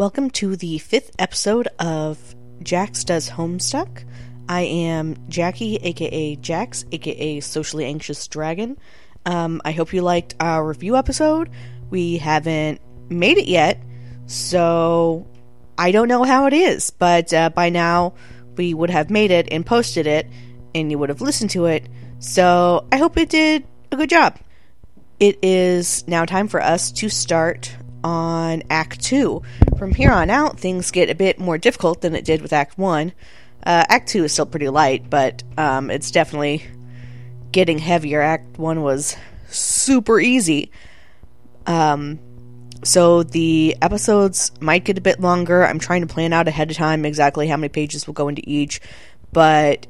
Welcome to the fifth episode of Jax Does Homestuck. I am Jackie, aka Jax, aka Socially Anxious Dragon. Um, I hope you liked our review episode. We haven't made it yet, so I don't know how it is, but uh, by now we would have made it and posted it, and you would have listened to it. So I hope it did a good job. It is now time for us to start on Act 2. From here on out, things get a bit more difficult than it did with Act 1. Uh, Act 2 is still pretty light, but um, it's definitely getting heavier. Act 1 was super easy. Um, so the episodes might get a bit longer. I'm trying to plan out ahead of time exactly how many pages will go into each, but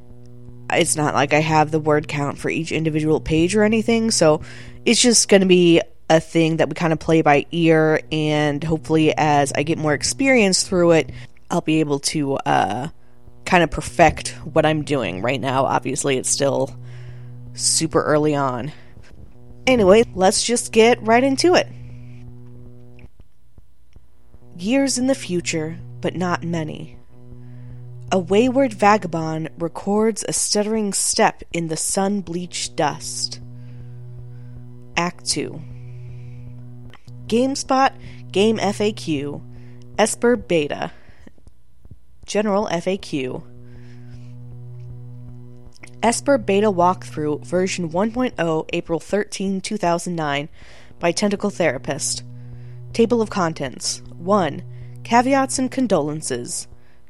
it's not like I have the word count for each individual page or anything, so it's just going to be a thing that we kind of play by ear, and hopefully, as I get more experience through it, I'll be able to uh, kind of perfect what I'm doing. Right now, obviously, it's still super early on. Anyway, let's just get right into it. Years in the future, but not many. A wayward vagabond records a stuttering step in the sun bleached dust. Act 2 GameSpot, Game FAQ, Sburb Beta, General FAQ, Sburb Beta Walkthrough version 1.0 April 13, 2009 by Tentacle Therapist. Table of Contents 1. Caveats and condolences.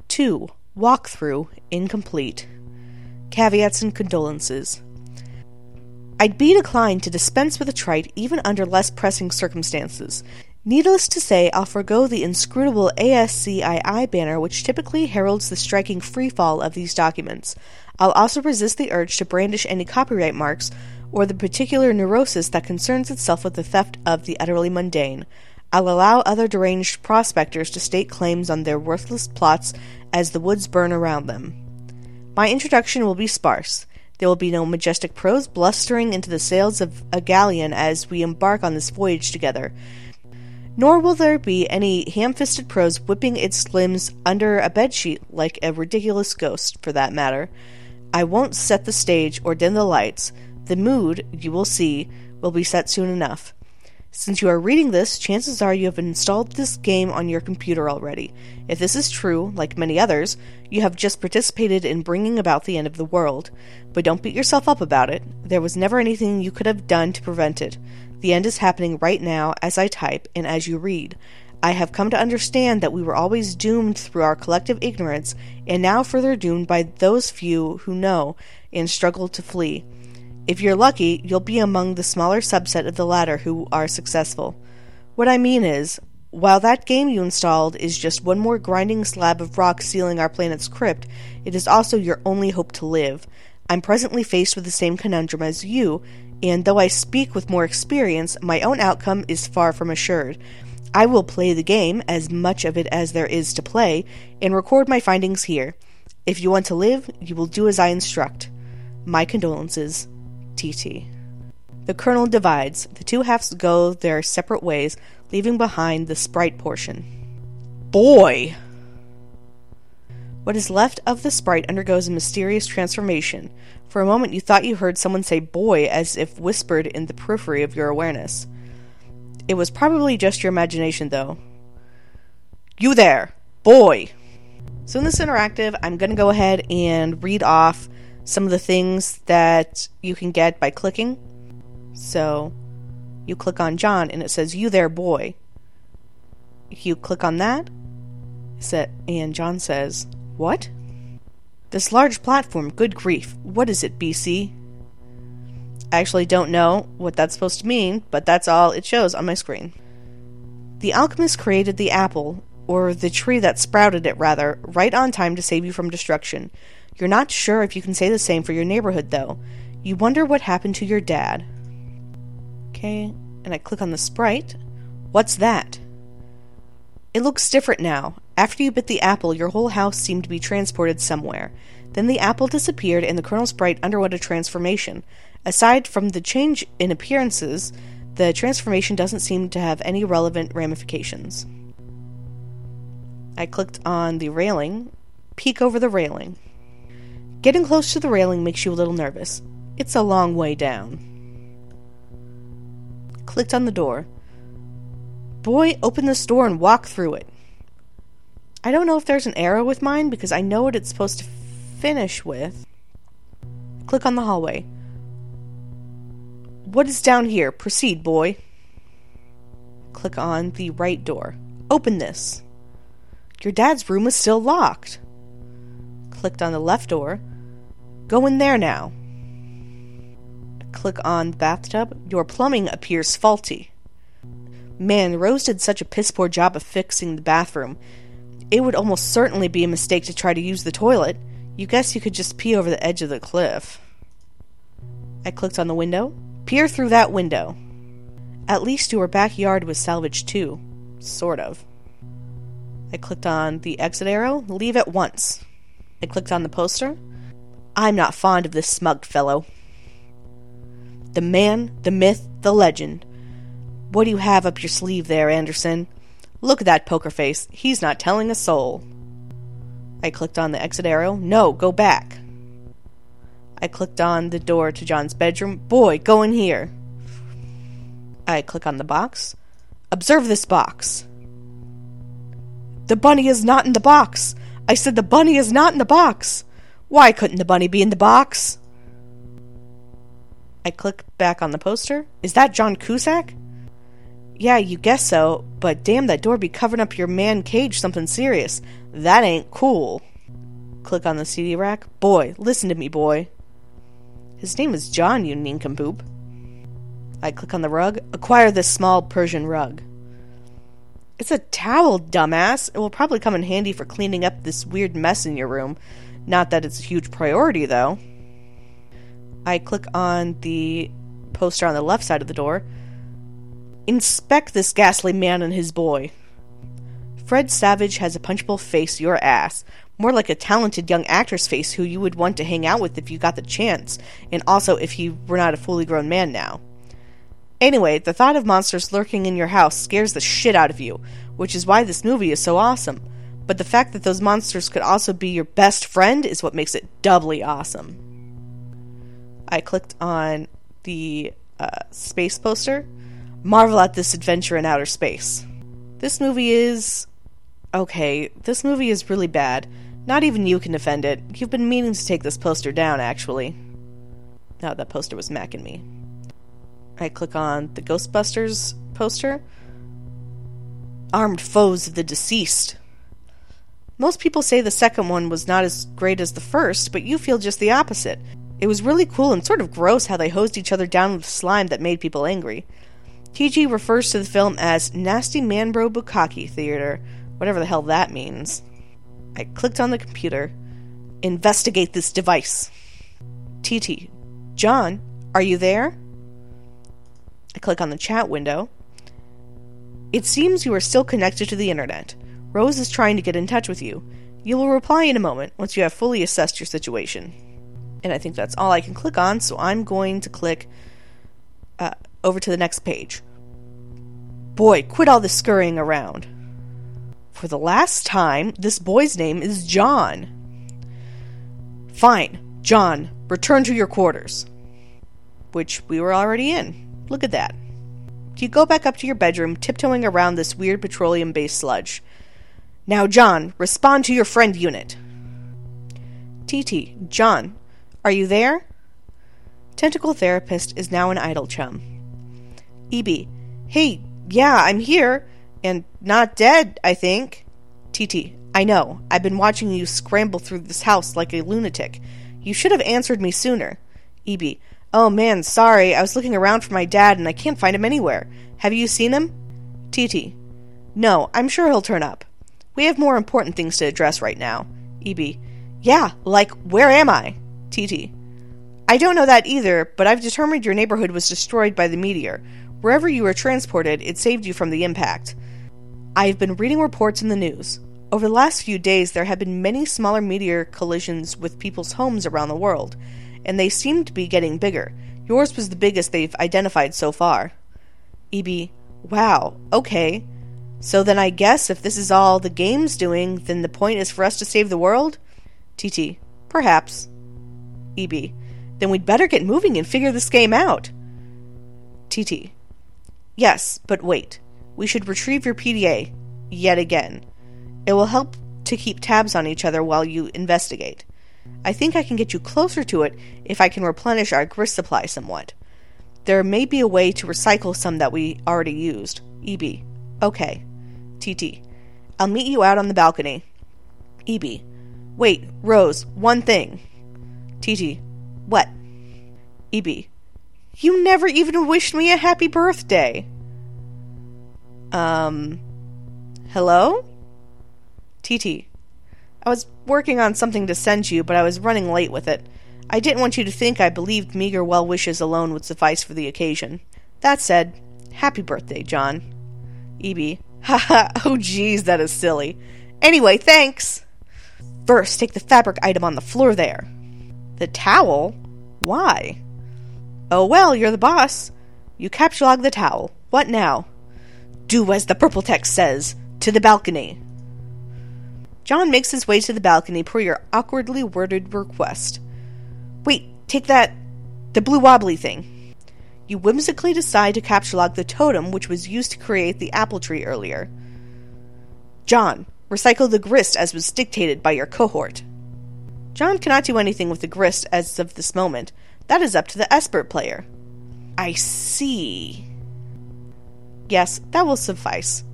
2. Walkthrough incomplete. Caveats and condolences. I'd be inclined to dispense with a trite even under less pressing circumstances. Needless to say, I'll forego the inscrutable ASCII banner which typically heralds the striking freefall of these documents. I'll also resist the urge to brandish any copyright marks or the particular neurosis that concerns itself with the theft of the utterly mundane. I'll allow other deranged prospectors to state claims on their worthless plots as the woods burn around them. My introduction will be sparse. There will be no majestic prose blustering into the sails of a galleon as we embark on this voyage together. Nor will there be any ham fisted prose whipping its limbs under a bedsheet like a ridiculous ghost, for that matter. I won't set the stage or dim the lights. The mood, you will see, will be set soon enough. Since you are reading this, chances are you have installed this game on your computer already. If this is true, like many others, you have just participated in bringing about the end of the world. But don't beat yourself up about it. There was never anything you could have done to prevent it. The end is happening right now as I type and as you read. I have come to understand that we were always doomed through our collective ignorance, and now further doomed by those few who know and struggle to flee. If you're lucky, you'll be among the smaller subset of the latter who are successful. What I mean is, while that game you installed is just one more grinding slab of rock sealing our planet's crypt, it is also your only hope to live. I'm presently faced with the same conundrum as you, and though I speak with more experience, my own outcome is far from assured. I will play the game, as much of it as there is to play, and record my findings here. If you want to live, you will do as I instruct. My condolences. TT. The kernel divides. The two halves go their separate ways, leaving behind the sprite portion. Boy! What is left of the sprite undergoes a mysterious transformation. For a moment, you thought you heard someone say boy as if whispered in the periphery of your awareness. It was probably just your imagination, though. You there! Boy! So, in this interactive, I'm going to go ahead and read off some of the things that you can get by clicking. So you click on John and it says, You there, boy. You click on that, and John says, What? This large platform, good grief. What is it, BC? I actually don't know what that's supposed to mean, but that's all it shows on my screen. The alchemist created the apple, or the tree that sprouted it, rather, right on time to save you from destruction. You're not sure if you can say the same for your neighborhood, though. You wonder what happened to your dad. Okay, and I click on the sprite. What's that? It looks different now. After you bit the apple, your whole house seemed to be transported somewhere. Then the apple disappeared and the kernel sprite underwent a transformation. Aside from the change in appearances, the transformation doesn't seem to have any relevant ramifications. I clicked on the railing, peek over the railing. Getting close to the railing makes you a little nervous. It's a long way down. Clicked on the door. Boy, open this door and walk through it. I don't know if there's an arrow with mine because I know what it's supposed to finish with. Click on the hallway. What is down here? Proceed, boy. Click on the right door. Open this. Your dad's room is still locked. Clicked on the left door. Go in there now. Click on bathtub. Your plumbing appears faulty. Man, Rose did such a piss poor job of fixing the bathroom. It would almost certainly be a mistake to try to use the toilet. You guess you could just pee over the edge of the cliff. I clicked on the window. Peer through that window. At least your backyard was salvaged too. Sort of. I clicked on the exit arrow. Leave at once. I clicked on the poster. I'm not fond of this smug fellow. The man, the myth, the legend. What do you have up your sleeve there, Anderson? Look at that poker face. He's not telling a soul. I clicked on the exit arrow. No, go back. I clicked on the door to John's bedroom. Boy, go in here. I click on the box. Observe this box. The bunny is not in the box. I said the bunny is not in the box. Why couldn't the bunny be in the box? I click back on the poster. Is that John Cusack? Yeah, you guess so, but damn, that door be covering up your man cage something serious. That ain't cool. Click on the CD rack. Boy, listen to me, boy. His name is John, you nincompoop. I click on the rug. Acquire this small Persian rug. It's a towel, dumbass. It will probably come in handy for cleaning up this weird mess in your room. Not that it's a huge priority, though. I click on the poster on the left side of the door. Inspect this ghastly man and his boy. Fred Savage has a punchable face, your ass. More like a talented young actor's face who you would want to hang out with if you got the chance, and also if he were not a fully grown man now. Anyway, the thought of monsters lurking in your house scares the shit out of you, which is why this movie is so awesome. But the fact that those monsters could also be your best friend is what makes it doubly awesome. I clicked on the uh, space poster marvel at this adventure in outer space. This movie is. Okay, this movie is really bad. Not even you can defend it. You've been meaning to take this poster down, actually. Now that poster was macking me. I click on the Ghostbusters poster. Armed foes of the deceased. Most people say the second one was not as great as the first, but you feel just the opposite. It was really cool and sort of gross how they hosed each other down with slime that made people angry. TG refers to the film as Nasty Manbro Bukkake Theater, whatever the hell that means. I clicked on the computer. Investigate this device. TT. John, are you there? I click on the chat window. It seems you are still connected to the internet. Rose is trying to get in touch with you. You will reply in a moment once you have fully assessed your situation. And I think that's all I can click on, so I'm going to click uh, over to the next page. Boy, quit all this scurrying around. For the last time, this boy's name is John. Fine, John, return to your quarters. Which we were already in. Look at that. You go back up to your bedroom, tiptoeing around this weird petroleum based sludge. Now, John, respond to your friend unit. TT, John, are you there? Tentacle Therapist is now an idle chum. EB. Hey, yeah, I'm here. And not dead, I think. TT. I know. I've been watching you scramble through this house like a lunatic. You should have answered me sooner. EB. Oh man, sorry. I was looking around for my dad and I can't find him anywhere. Have you seen him? TT. No, I'm sure he'll turn up. We have more important things to address right now. EB. Yeah, like, where am I? TT. I don't know that either, but I've determined your neighborhood was destroyed by the meteor. Wherever you were transported, it saved you from the impact. I have been reading reports in the news. Over the last few days, there have been many smaller meteor collisions with people's homes around the world, and they seem to be getting bigger. Yours was the biggest they've identified so far. EB, wow, okay. So then I guess if this is all the game's doing, then the point is for us to save the world? TT. Perhaps. EB. Then we'd better get moving and figure this game out. TT. Yes, but wait. We should retrieve your PDA. Yet again. It will help to keep tabs on each other while you investigate. I think I can get you closer to it if I can replenish our grist supply somewhat. There may be a way to recycle some that we already used. EB. Okay. TT. I'll meet you out on the balcony. EB. Wait, Rose, one thing. TT. What? EB. You never even wished me a happy birthday. Um. Hello? TT. I was working on something to send you, but I was running late with it. I didn't want you to think I believed meager well wishes alone would suffice for the occasion. That said, happy birthday, John. EB. Haha, oh geez, that is silly. Anyway, thanks! First, take the fabric item on the floor there. The towel? Why? Oh well, you're the boss. You captchalogue the towel. What now? Do as the purple text says. To the balcony. John makes his way to the balcony per your awkwardly worded request. Wait, take that. the blue wobbly thing. You whimsically decide to captchalogue the totem which was used to create the apple tree earlier. John, recycle the grist as was dictated by your cohort. John cannot do anything with the grist as of this moment. That is up to the expert player. I see. Yes, that will suffice.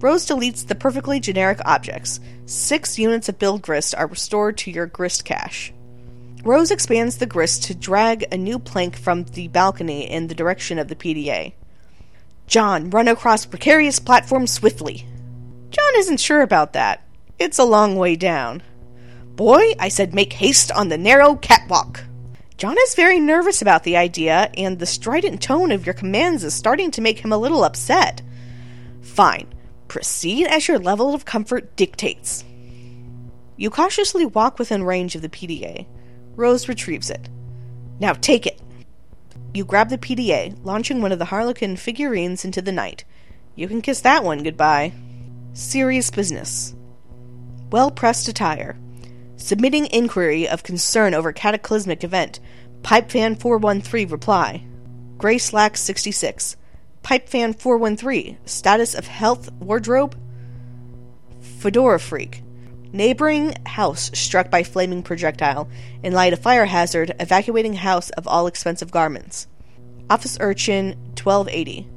Rose deletes the perfectly generic objects. Six units of build grist are restored to your grist cache. Rose expands the grist to drag a new plank from the balcony in the direction of the PDA. John, run across precarious platform swiftly. John isn't sure about that. It's a long way down. Boy, I said make haste on the narrow catwalk. John is very nervous about the idea, and the strident tone of your commands is starting to make him a little upset. Fine. Proceed as your level of comfort dictates. You cautiously walk within range of the PDA. Rose retrieves it. Now take it. You grab the PDA, launching one of the Harlequin figurines into the night. You can kiss that one goodbye. Serious business. Well pressed attire. Submitting inquiry of concern over cataclysmic event. Pipefan 413 reply. Gray Slack 66. Pipefan 413, status of health wardrobe. Fedora Freak, neighboring house struck by flaming projectile. In light of fire hazard, evacuating house of all expensive garments. Office Urchin 1280.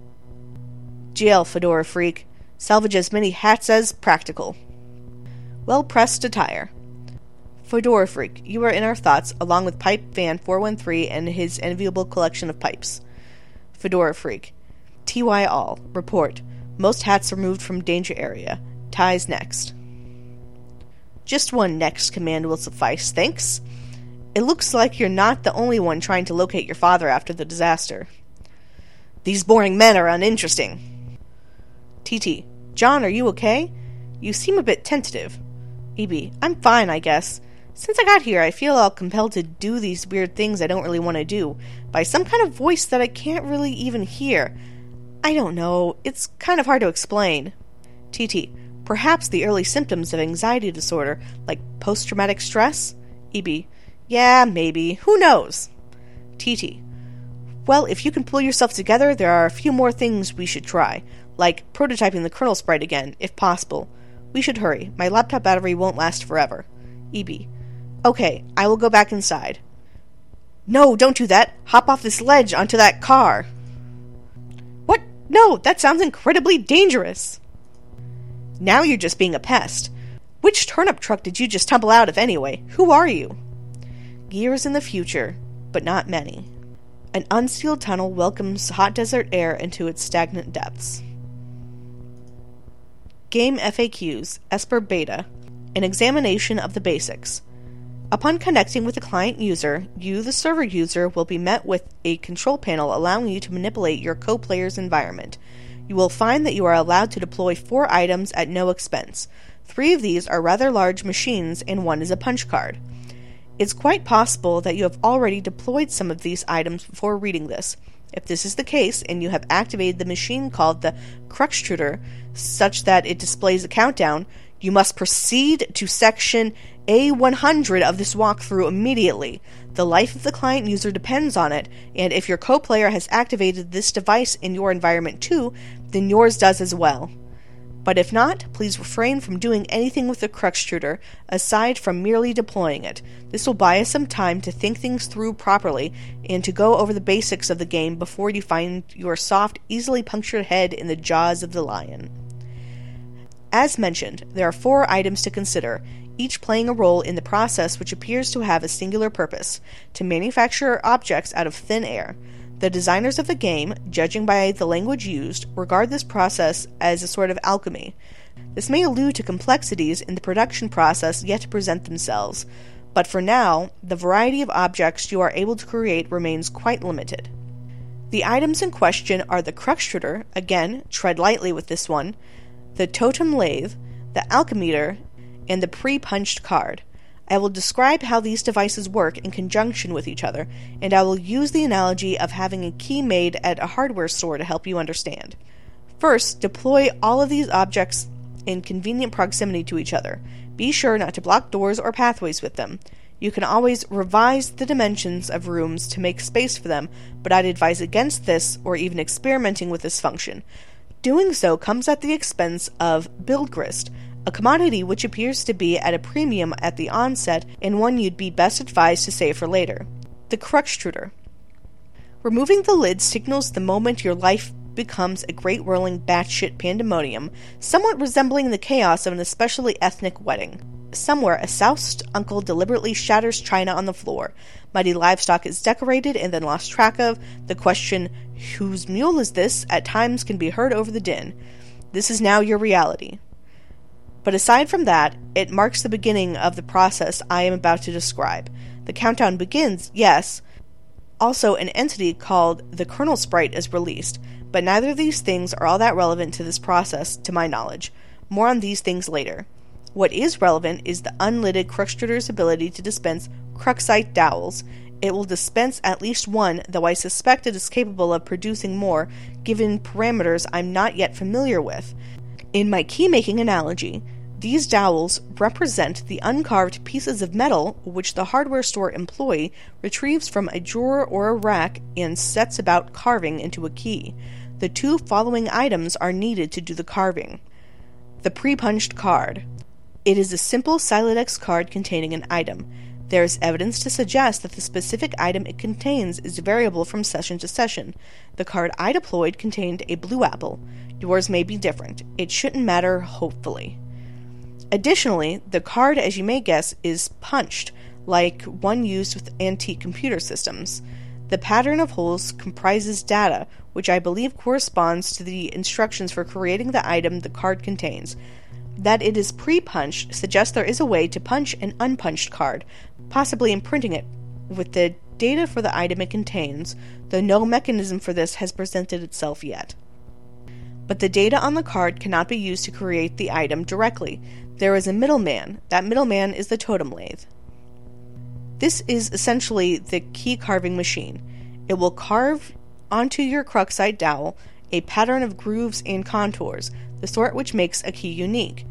GL Fedora Freak, salvage as many hats as practical. Well pressed attire. Fedora Freak, you are in our thoughts, along with Pipe Fan 413 and his enviable collection of pipes. Fedora Freak, TY all. Report. Most hats removed from danger area. Ties next. Just one next command will suffice, thanks. It looks like you're not the only one trying to locate your father after the disaster. These boring men are uninteresting. TT. John, are you okay? You seem a bit tentative. EB. I'm fine, I guess. Since I got here, I feel all compelled to do these weird things I don't really want to do, by some kind of voice that I can't really even hear. I don't know. It's kind of hard to explain. TT. Perhaps the early symptoms of anxiety disorder, like post traumatic stress? EB. Yeah, maybe. Who knows? TT. Well, if you can pull yourself together, there are a few more things we should try, like prototyping the kernel sprite again, if possible. We should hurry. My laptop battery won't last forever. EB. Okay, I will go back inside. No, don't do that. Hop off this ledge onto that car. What? No, that sounds incredibly dangerous. Now you're just being a pest. Which turnip truck did you just tumble out of anyway? Who are you? Years in the future, but not many. An unsealed tunnel welcomes hot desert air into its stagnant depths. Game FAQs, Sburb Beta, an examination of the basics. Upon connecting with the client user, you, the server user, will be met with a control panel allowing you to manipulate your co player's environment. You will find that you are allowed to deploy four items at no expense. Three of these are rather large machines, and one is a punch card. It's quite possible that you have already deployed some of these items before reading this. If this is the case, and you have activated the machine called the Cruxtruder such that it displays a countdown, you must proceed to section A100 of this walkthrough immediately. The life of the client user depends on it, and if your co player has activated this device in your environment too, then yours does as well. But if not, please refrain from doing anything with the Cruxtruder aside from merely deploying it. This will buy us some time to think things through properly and to go over the basics of the game before you find your soft, easily punctured head in the jaws of the lion. As mentioned, there are four items to consider, each playing a role in the process which appears to have a singular purpose to manufacture objects out of thin air. The designers of the game, judging by the language used, regard this process as a sort of alchemy. This may allude to complexities in the production process yet to present themselves, but for now, the variety of objects you are able to create remains quite limited. The items in question are the Cruxtruder, again, tread lightly with this one, the Totem Lathe, the Alchemeter, and the pre punched card. I will describe how these devices work in conjunction with each other, and I will use the analogy of having a key made at a hardware store to help you understand. First, deploy all of these objects in convenient proximity to each other. Be sure not to block doors or pathways with them. You can always revise the dimensions of rooms to make space for them, but I'd advise against this or even experimenting with this function. Doing so comes at the expense of build grist, a commodity which appears to be at a premium at the onset and one you'd be best advised to save for later. The Cruxtruder. Removing the lid signals the moment your life becomes a great whirling batshit pandemonium, somewhat resembling the chaos of an especially ethnic wedding. Somewhere, a soused uncle deliberately shatters china on the floor. Mighty livestock is decorated and then lost track of. The question, whose mule is this, at times can be heard over the din. This is now your reality. But aside from that, it marks the beginning of the process I am about to describe. The countdown begins, yes. Also, an entity called the kernel sprite is released, but neither of these things are all that relevant to this process, to my knowledge. More on these things later. What is relevant is the unlidded Cruxtruder's ability to dispense Cruxite dowels. It will dispense at least one, though I suspect it is capable of producing more, given parameters I'm not yet familiar with. In my key making analogy, these dowels represent the uncarved pieces of metal which the hardware store employee retrieves from a drawer or a rack and sets about carving into a key. The two following items are needed to do the carving. The pre punched card. It is a simple Sylladex card containing an item. There is evidence to suggest that the specific item it contains is variable from session to session. The card I deployed contained a blue apple. Yours may be different. It shouldn't matter, hopefully. Additionally, the card, as you may guess, is punched, like one used with antique computer systems. The pattern of holes comprises data, which I believe corresponds to the instructions for creating the item the card contains. That it is pre punched suggests there is a way to punch an unpunched card, possibly imprinting it with the data for the item it contains, though no mechanism for this has presented itself yet. But the data on the card cannot be used to create the item directly. There is a middleman. That middleman is the totem lathe. This is essentially the key carving machine. It will carve onto your Cruxite dowel a pattern of grooves and contours, the sort which makes a key unique.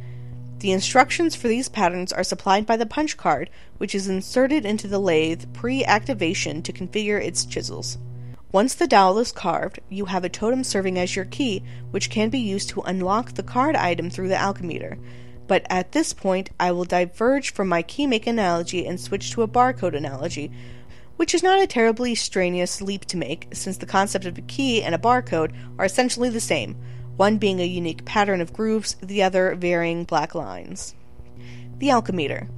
The instructions for these patterns are supplied by the punch card, which is inserted into the lathe pre activation to configure its chisels. Once the dowel is carved, you have a totem serving as your key, which can be used to unlock the card item through the alchemeter but at this point I will diverge from my keymake analogy and switch to a barcode analogy, which is not a terribly strenuous leap to make, since the concept of a key and a barcode are essentially the same, one being a unique pattern of grooves, the other varying black lines. The Alchemeter.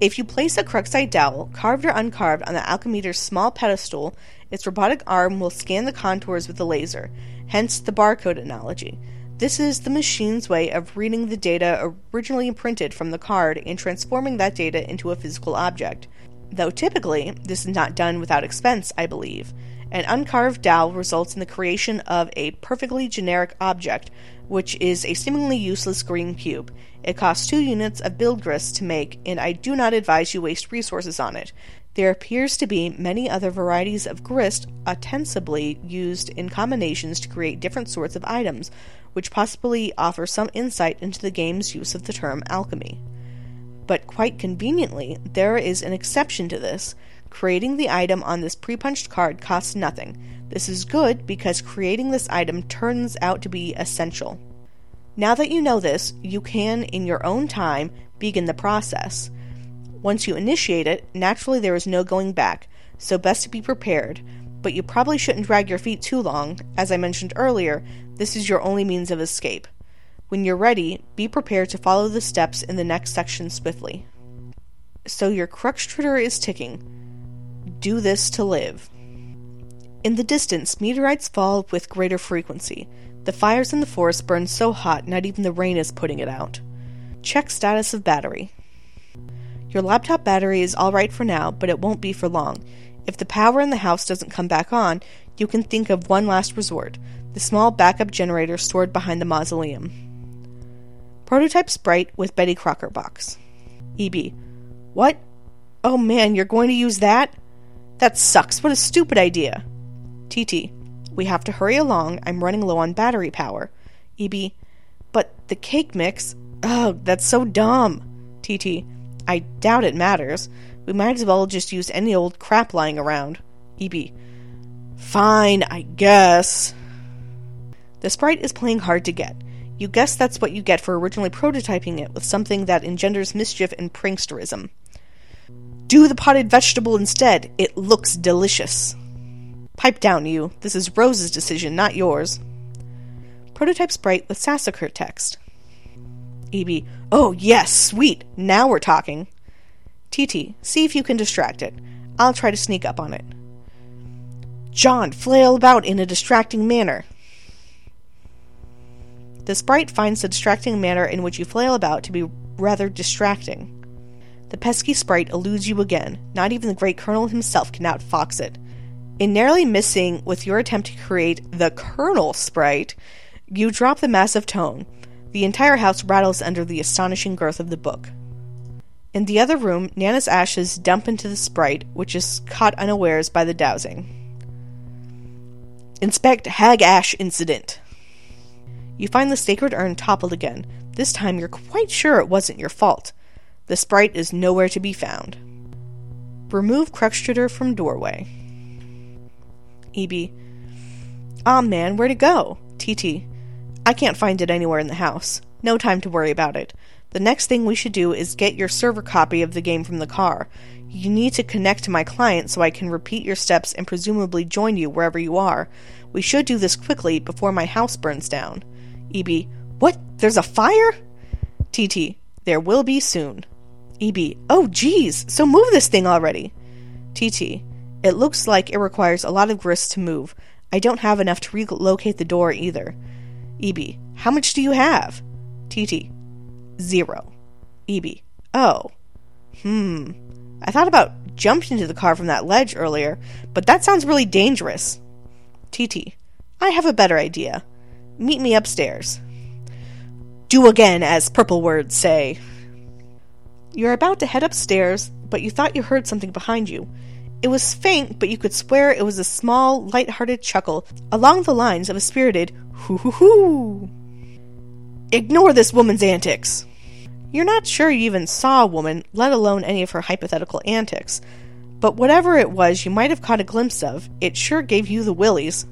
If you place a Cruxite dowel, carved or uncarved, on the Alchemeter's small pedestal, its robotic arm will scan the contours with a laser, hence the barcode analogy. This is the machine's way of reading the data originally imprinted from the card and transforming that data into a physical object. Though typically, this is not done without expense, I believe. An uncarved dowel results in the creation of a perfectly generic object, which is a seemingly useless green cube. It costs two units of build grist to make, and I do not advise you waste resources on it. There appears to be many other varieties of grist ostensibly used in combinations to create different sorts of items, which possibly offer some insight into the game's use of the term alchemy. But quite conveniently, there is an exception to this. Creating the item on this pre punched card costs nothing. This is good because creating this item turns out to be essential. Now that you know this, you can, in your own time, begin the process. Once you initiate it, naturally there is no going back, so best to be prepared. But you probably shouldn't drag your feet too long. As I mentioned earlier, this is your only means of escape. When you're ready, be prepared to follow the steps in the next section swiftly. So your Cruxtruder is ticking. Do this to live. In the distance, meteorites fall with greater frequency. The fires in the forest burn so hot, not even the rain is putting it out. Check status of battery. Your laptop battery is alright for now, but it won't be for long. If the power in the house doesn't come back on, you can think of one last resort the small backup generator stored behind the mausoleum. Prototype sprite with Betty Crocker box. EB. What? Oh man, you're going to use that? That sucks. What a stupid idea. TT. We have to hurry along. I'm running low on battery power. EB. But the cake mix. Oh, that's so dumb. TT. I doubt it matters. We might as well just use any old crap lying around. EB. Fine, I guess. The sprite is playing hard to get. You guess that's what you get for originally prototyping it with something that engenders mischief and pranksterism. Do the potted vegetable instead. It looks delicious. Pipe down, you. This is Rose's decision, not yours. Prototype sprite with Sassacre text. EB. Oh, yes, sweet. Now we're talking. TT. See if you can distract it. I'll try to sneak up on it. John, flail about in a distracting manner. The sprite finds the distracting manner in which you flail about to be rather distracting. The pesky sprite eludes you again. Not even the great Colonel himself can outfox it. In narrowly missing with your attempt to create the Colonel sprite, you drop the massive tone. The entire house rattles under the astonishing girth of the book. In the other room, Nana's ashes dump into the sprite, which is caught unawares by the dowsing. Inspect Hag Ash incident. You find the sacred urn toppled again. This time you're quite sure it wasn't your fault. The sprite is nowhere to be found. Remove Cruxtruder from doorway. EB. Ah oh, man, where'd it go? TT. I can't find it anywhere in the house. No time to worry about it. The next thing we should do is get your server copy of the game from the car. You need to connect to my client so I can repeat your steps and presumably join you wherever you are. We should do this quickly before my house burns down. EB. What? There's a fire? TT. There will be soon. EB. Oh, geez, so move this thing already. TT. It looks like it requires a lot of grist to move. I don't have enough to relocate the door either. EB. How much do you have? TT. Zero. EB. Oh. Hmm. I thought about jumping into the car from that ledge earlier, but that sounds really dangerous. TT. I have a better idea. Meet me upstairs. Do again, as purple words say. You're about to head upstairs, but you thought you heard something behind you. It was faint, but you could swear it was a small, light-hearted chuckle along the lines of a spirited hoo hoo hoo. Ignore this woman's antics. You're not sure you even saw a woman, let alone any of her hypothetical antics. But whatever it was you might have caught a glimpse of, it sure gave you the willies.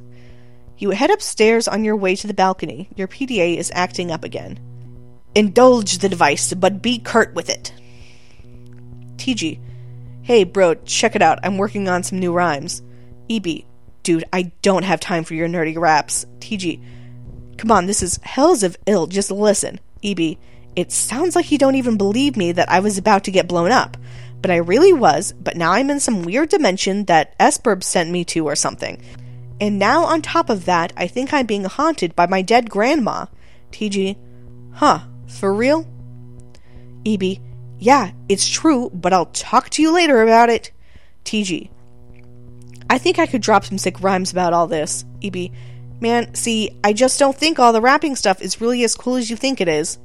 You head upstairs on your way to the balcony. Your PDA is acting up again. Indulge the device, but be curt with it. TG. Hey, bro, check it out. I'm working on some new rhymes. EB. Dude, I don't have time for your nerdy raps. TG. Come on, this is hells of ill. Just listen. EB. It sounds like you don't even believe me that I was about to get blown up. But I really was, but now I'm in some weird dimension that Sburb sent me to or something. And now on top of that, I think I'm being haunted by my dead grandma. TG. Huh, for real? EB. Yeah, it's true, but I'll talk to you later about it. TG. I think I could drop some sick rhymes about all this. EB. Man, see, I just don't think all the rapping stuff is really as cool as you think it is.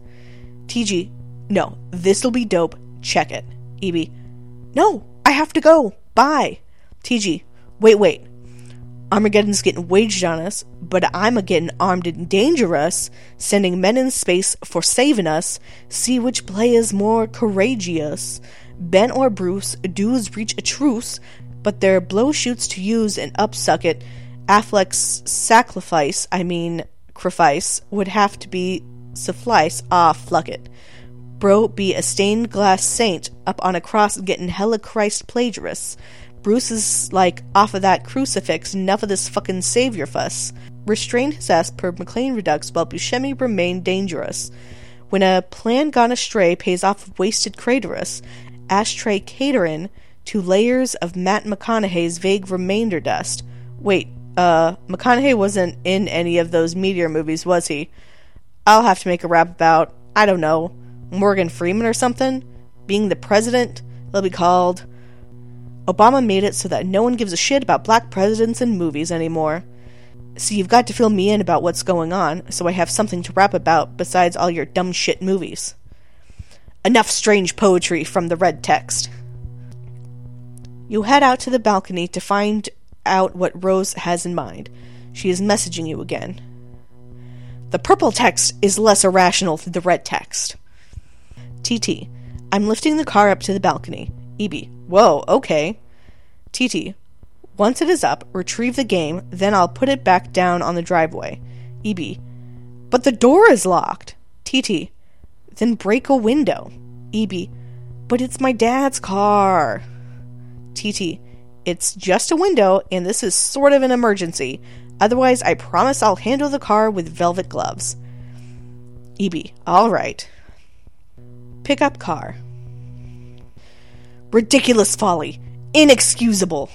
TG. No, this'll be dope. Check it. EB. No, I have to go. Bye. TG, wait, wait. Armageddon's getting waged on us, but I'm a getting armed and dangerous, sending men in space for saving us. See which play is more courageous. Ben or Bruce, dudes reach a truce, but their blow shoots to use and upsuck it. Affleck's sacrifice, I mean, sacrifice, would have to be suffice. Ah, fluck it. Bro be a stained glass saint up on a cross getting hella Christ plagiarists. Bruce is like, off of that crucifix, enough of this fucking savior fuss. Restrained his ass per McClane Redux while Buscemi remained dangerous. When a plan gone astray pays off wasted craterus, ashtray catering to layers of Matt McConaughey's vague remainder dust. Wait, uh, McConaughey wasn't in any of those meteor movies, was he? I'll have to make a rap about, I don't know, Morgan Freeman or something? Being the president? It'll be called Obama made it so that no one gives a shit about black presidents in movies anymore. So you've got to fill me in about what's going on, so I have something to rap about besides all your dumb shit movies. Enough strange poetry from the red text. You head out to the balcony to find out what Rose has in mind. She is messaging you again. The purple text is less irrational than the red text. TT, I'm lifting the car up to the balcony. EB, whoa, okay. TT, once it is up, retrieve the game, then I'll put it back down on the driveway. EB, but the door is locked. TT, then break a window. EB, but it's my dad's car. TT, it's just a window, and this is sort of an emergency. Otherwise, I promise I'll handle the car with velvet gloves. EB, alright. Pickup car. Ridiculous folly. Inexcusable.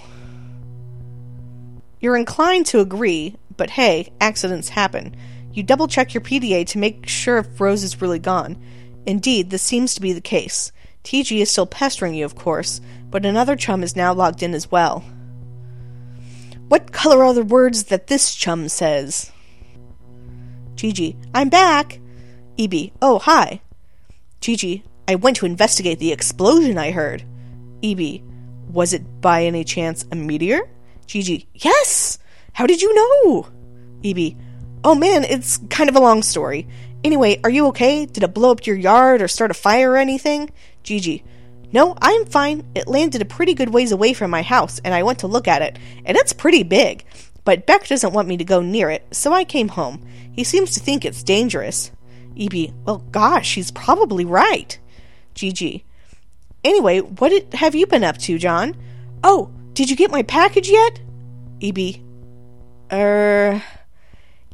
You're inclined to agree, but hey, accidents happen. You double check your PDA to make sure if Rose is really gone. Indeed, this seems to be the case. TG is still pestering you, of course, but another chum is now logged in as well. What color are the words that this chum says? Gigi, I'm back. EB, oh, hi. Gigi, I went to investigate the explosion I heard. EB, was it by any chance a meteor? Gigi, yes! How did you know? EB, oh man, it's kind of a long story. Anyway, are you okay? Did it blow up your yard or start a fire or anything? Gigi, no, I'm fine. It landed a pretty good ways away from my house, and I went to look at it, and it's pretty big. But Beck doesn't want me to go near it, so I came home. He seems to think it's dangerous. EB, well, gosh, he's probably right. Gigi, Anyway, what have you been up to, John? Oh, did you get my package yet? EB. Er.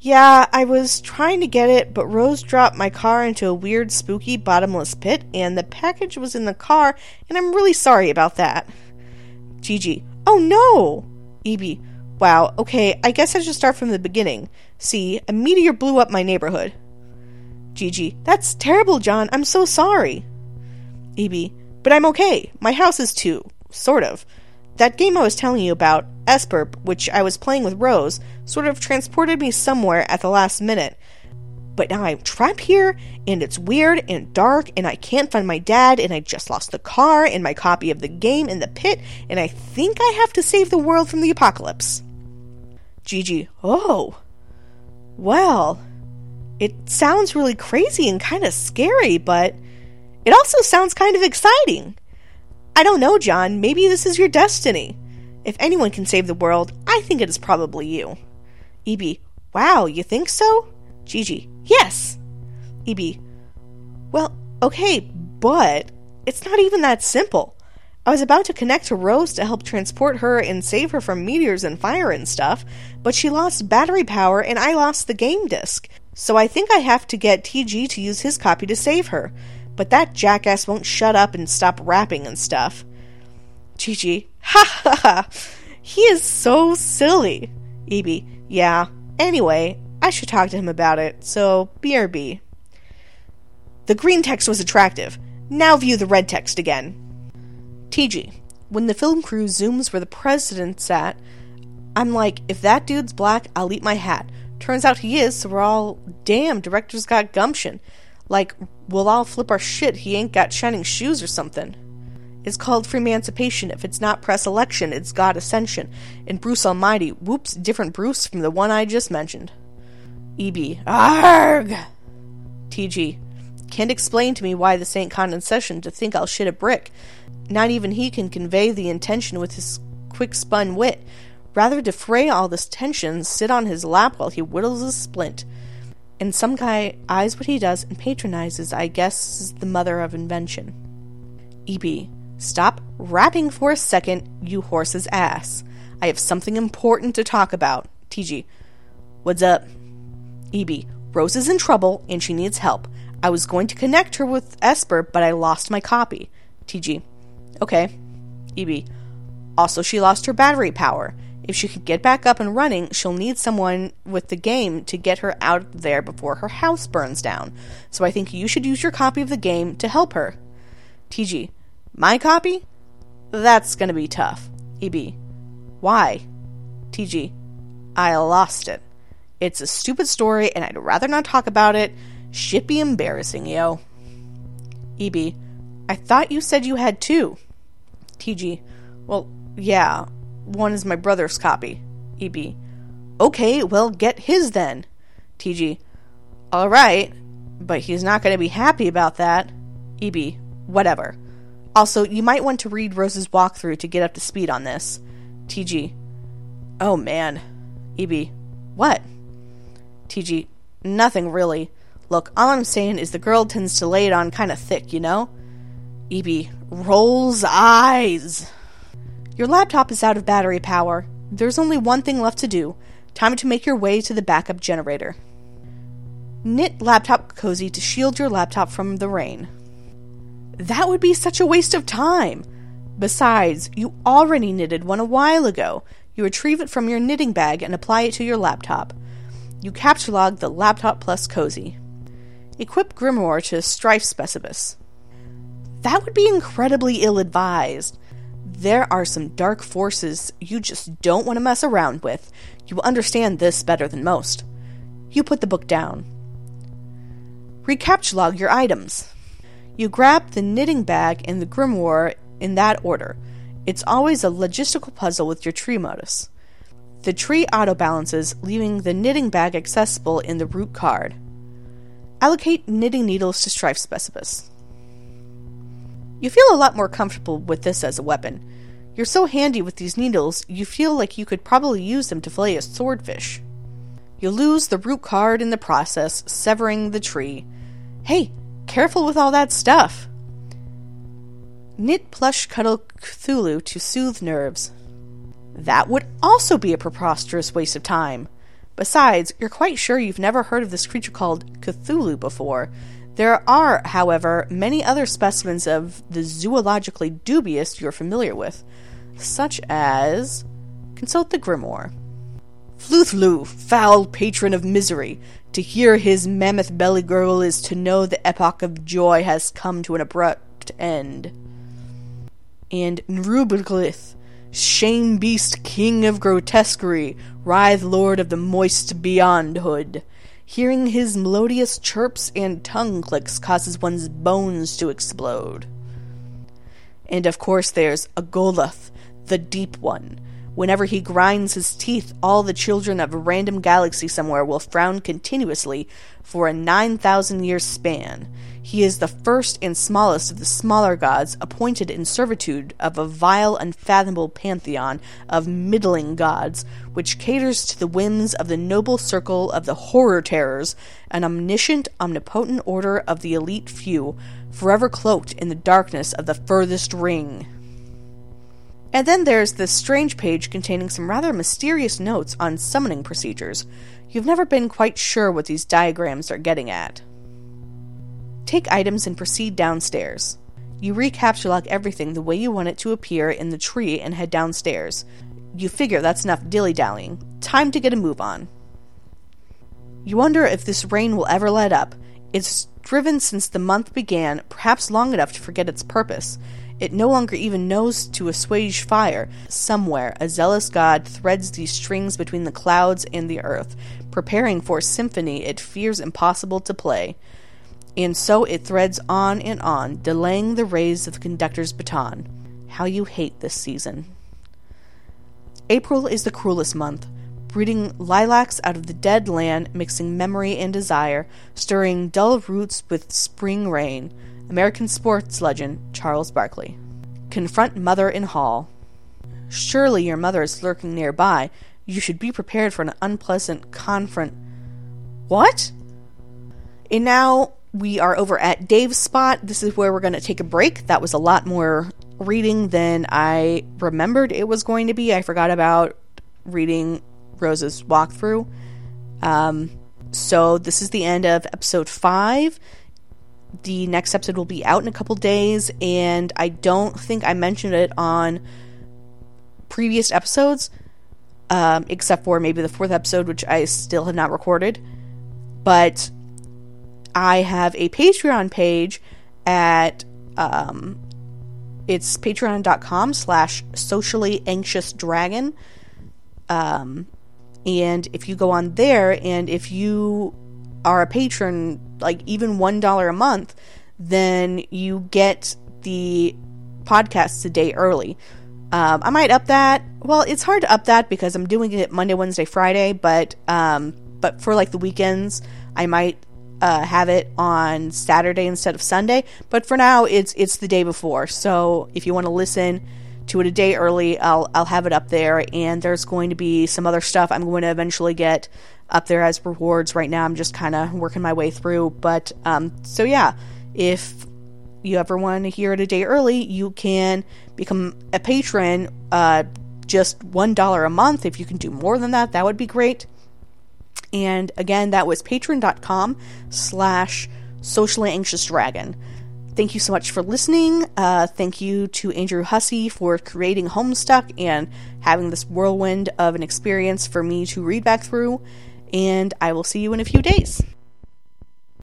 Yeah, I was trying to get it, but Rose dropped my car into a weird, spooky, bottomless pit, and the package was in the car, and I'm really sorry about that. Gigi. Oh no! EB. Wow, okay, I guess I should start from the beginning. See, a meteor blew up my neighborhood. Gigi. That's terrible, John. I'm so sorry. EB. But I'm okay. My house is too. Sort of. That game I was telling you about, Sburb, which I was playing with Rose, sort of transported me somewhere at the last minute. But now I'm trapped here, and it's weird and dark, and I can't find my dad, and I just lost the car and my copy of the game in the pit, and I think I have to save the world from the apocalypse. Gigi, oh. Well, it sounds really crazy and kind of scary, but it also sounds kind of exciting. I don't know, John. Maybe this is your destiny. If anyone can save the world, I think it is probably you. EB, wow, you think so? Gigi, yes. EB, well, okay, but it's not even that simple. I was about to connect to Rose to help transport her and save her from meteors and fire and stuff, but she lost battery power and I lost the game disc. So I think I have to get TG to use his copy to save her but that jackass won't shut up and stop rapping and stuff. Gigi, ha ha ha, he is so silly. EB, yeah. Anyway, I should talk to him about it, so BRB. The green text was attractive. Now view the red text again. TG, when the film crew zooms where the president sat, I'm like, if that dude's black, I'll eat my hat. Turns out he is, so we're all, damn, director's got gumption. Like, we'll all flip our shit he ain't got shining shoes or something. It's called for emancipation. If it's not press election, it's God ascension. And Bruce Almighty, whoops, different Bruce from the one I just mentioned. EB, arg! TG, can't explain to me why this ain't condescension to think I'll shit a brick. Not even he can convey the intention with his quick spun wit. Rather defray all this tension, sit on his lap while he whittles a splint. And some guy eyes what he does and patronizes, I guess, is the mother of invention. EB, stop rapping for a second, you horse's ass. I have something important to talk about. TG, what's up? EB, Rose is in trouble and she needs help. I was going to connect her with Esper, but I lost my copy. TG, okay. EB, also she lost her battery power. If she could get back up and running, she'll need someone with the game to get her out there before her house burns down. So I think you should use your copy of the game to help her. TG, my copy? That's gonna be tough. EB, why? TG, I lost it. It's a stupid story and I'd rather not talk about it. Shit be embarrassing, yo. EB, I thought you said you had two. TG, well, yeah, one is my brother's copy. EB. Okay, well, get his then. TG. Alright, but he's not going to be happy about that. EB. Whatever. Also, you might want to read Rose's walkthrough to get up to speed on this. TG. Oh man. EB. What? TG. Nothing really. Look, all I'm saying is the girl tends to lay it on kind of thick, you know? EB. Rolls eyes. Your laptop is out of battery power. There's only one thing left to do. Time to make your way to the backup generator. Knit laptop cozy to shield your laptop from the rain. That would be such a waste of time. Besides, you already knitted one a while ago. You retrieve it from your knitting bag and apply it to your laptop. You captchalogue the laptop plus cozy. Equip Grimoire to Strife Specibus. That would be incredibly ill advised. There are some dark forces you just don't want to mess around with. You understand this better than most. You put the book down. Recaptchalogue your items. You grab the knitting bag and the grimoire in that order. It's always a logistical puzzle with your tree modus. The tree auto balances, leaving the knitting bag accessible in the root card. Allocate knitting needles to Strife Specibus. You feel a lot more comfortable with this as a weapon. You're so handy with these needles, you feel like you could probably use them to fillet a swordfish. You lose the root card in the process, severing the tree. Hey, careful with all that stuff! Knit plush cuddle Cthulhu to soothe nerves. That would also be a preposterous waste of time. Besides, you're quite sure you've never heard of this creature called Cthulhu before, there are, however, many other specimens of the zoologically dubious you're familiar with, such as. Consult the Grimoire. Floothlu, foul patron of misery, to hear his mammoth belly gurgle is to know the epoch of joy has come to an abrupt end. And Nrubyiglith, shame beast king of grotesquerie, writhe lord of the moist beyondhood, Hearing his melodious chirps and tongue clicks causes one's bones to explode. And of course, there's Agoloth, the Deep One. Whenever he grinds his teeth, all the children of a random galaxy somewhere will frown continuously for a 9,000 year span. He is the first and smallest of the smaller gods appointed in servitude of a vile, unfathomable pantheon of middling gods, which caters to the whims of the noble circle of the horror terrors, an omniscient, omnipotent order of the elite few, forever cloaked in the darkness of the furthest ring. And then there's this strange page containing some rather mysterious notes on summoning procedures. You've never been quite sure what these diagrams are getting at. Take items and proceed downstairs. You recaptchalogue everything the way you want it to appear in the tree and head downstairs. You figure that's enough dilly dallying. Time to get a move on. You wonder if this rain will ever let up. It's driven since the month began, perhaps long enough to forget its purpose. It no longer even knows to assuage fire. Somewhere, a zealous god threads these strings between the clouds and the earth, preparing for a symphony it fears impossible to play. And so it threads on and on, delaying the raise of the conductor's baton. How you hate this season. April is the cruelest month, breeding lilacs out of the dead land, mixing memory and desire, stirring dull roots with spring rain. American sports legend Charles Barkley. Confront mother in hall. Surely your mother is lurking nearby. You should be prepared for an unpleasant confront. What? And now we are over at Dave's spot. This is where we're going to take a break. That was a lot more reading than I remembered it was going to be. I forgot about reading Rose's walkthrough. Um, so this is the end of episode five. The next episode will be out in a couple days, and I don't think I mentioned it on previous episodes, um, except for maybe the fourth episode, which I still have not recorded. But I have a Patreon page at um, it's patreon.com slash socially anxious dragon. Um, and if you go on there and if you are a patron, like even $1 a month, then you get the podcasts a day early. Um, I might up that. Well, it's hard to up that because I'm doing it Monday, Wednesday, Friday, but um, but for like the weekends, I might uh, have it on Saturday instead of Sunday. But for now, it's it's the day before. So if you want to listen to it a day early, I'll I'll have it up there. And there's going to be some other stuff I'm going to eventually get up there as rewards. Right now, I'm just kind of working my way through. But um, so yeah, if you ever want to hear it a day early, you can become a patron. Uh, just one dollar a month. If you can do more than that, that would be great. And again, that was patreon.com slash socially anxious dragon. Thank you so much for listening. Uh, thank you to Andrew Hussie for creating Homestuck and having this whirlwind of an experience for me to read back through. And I will see you in a few days.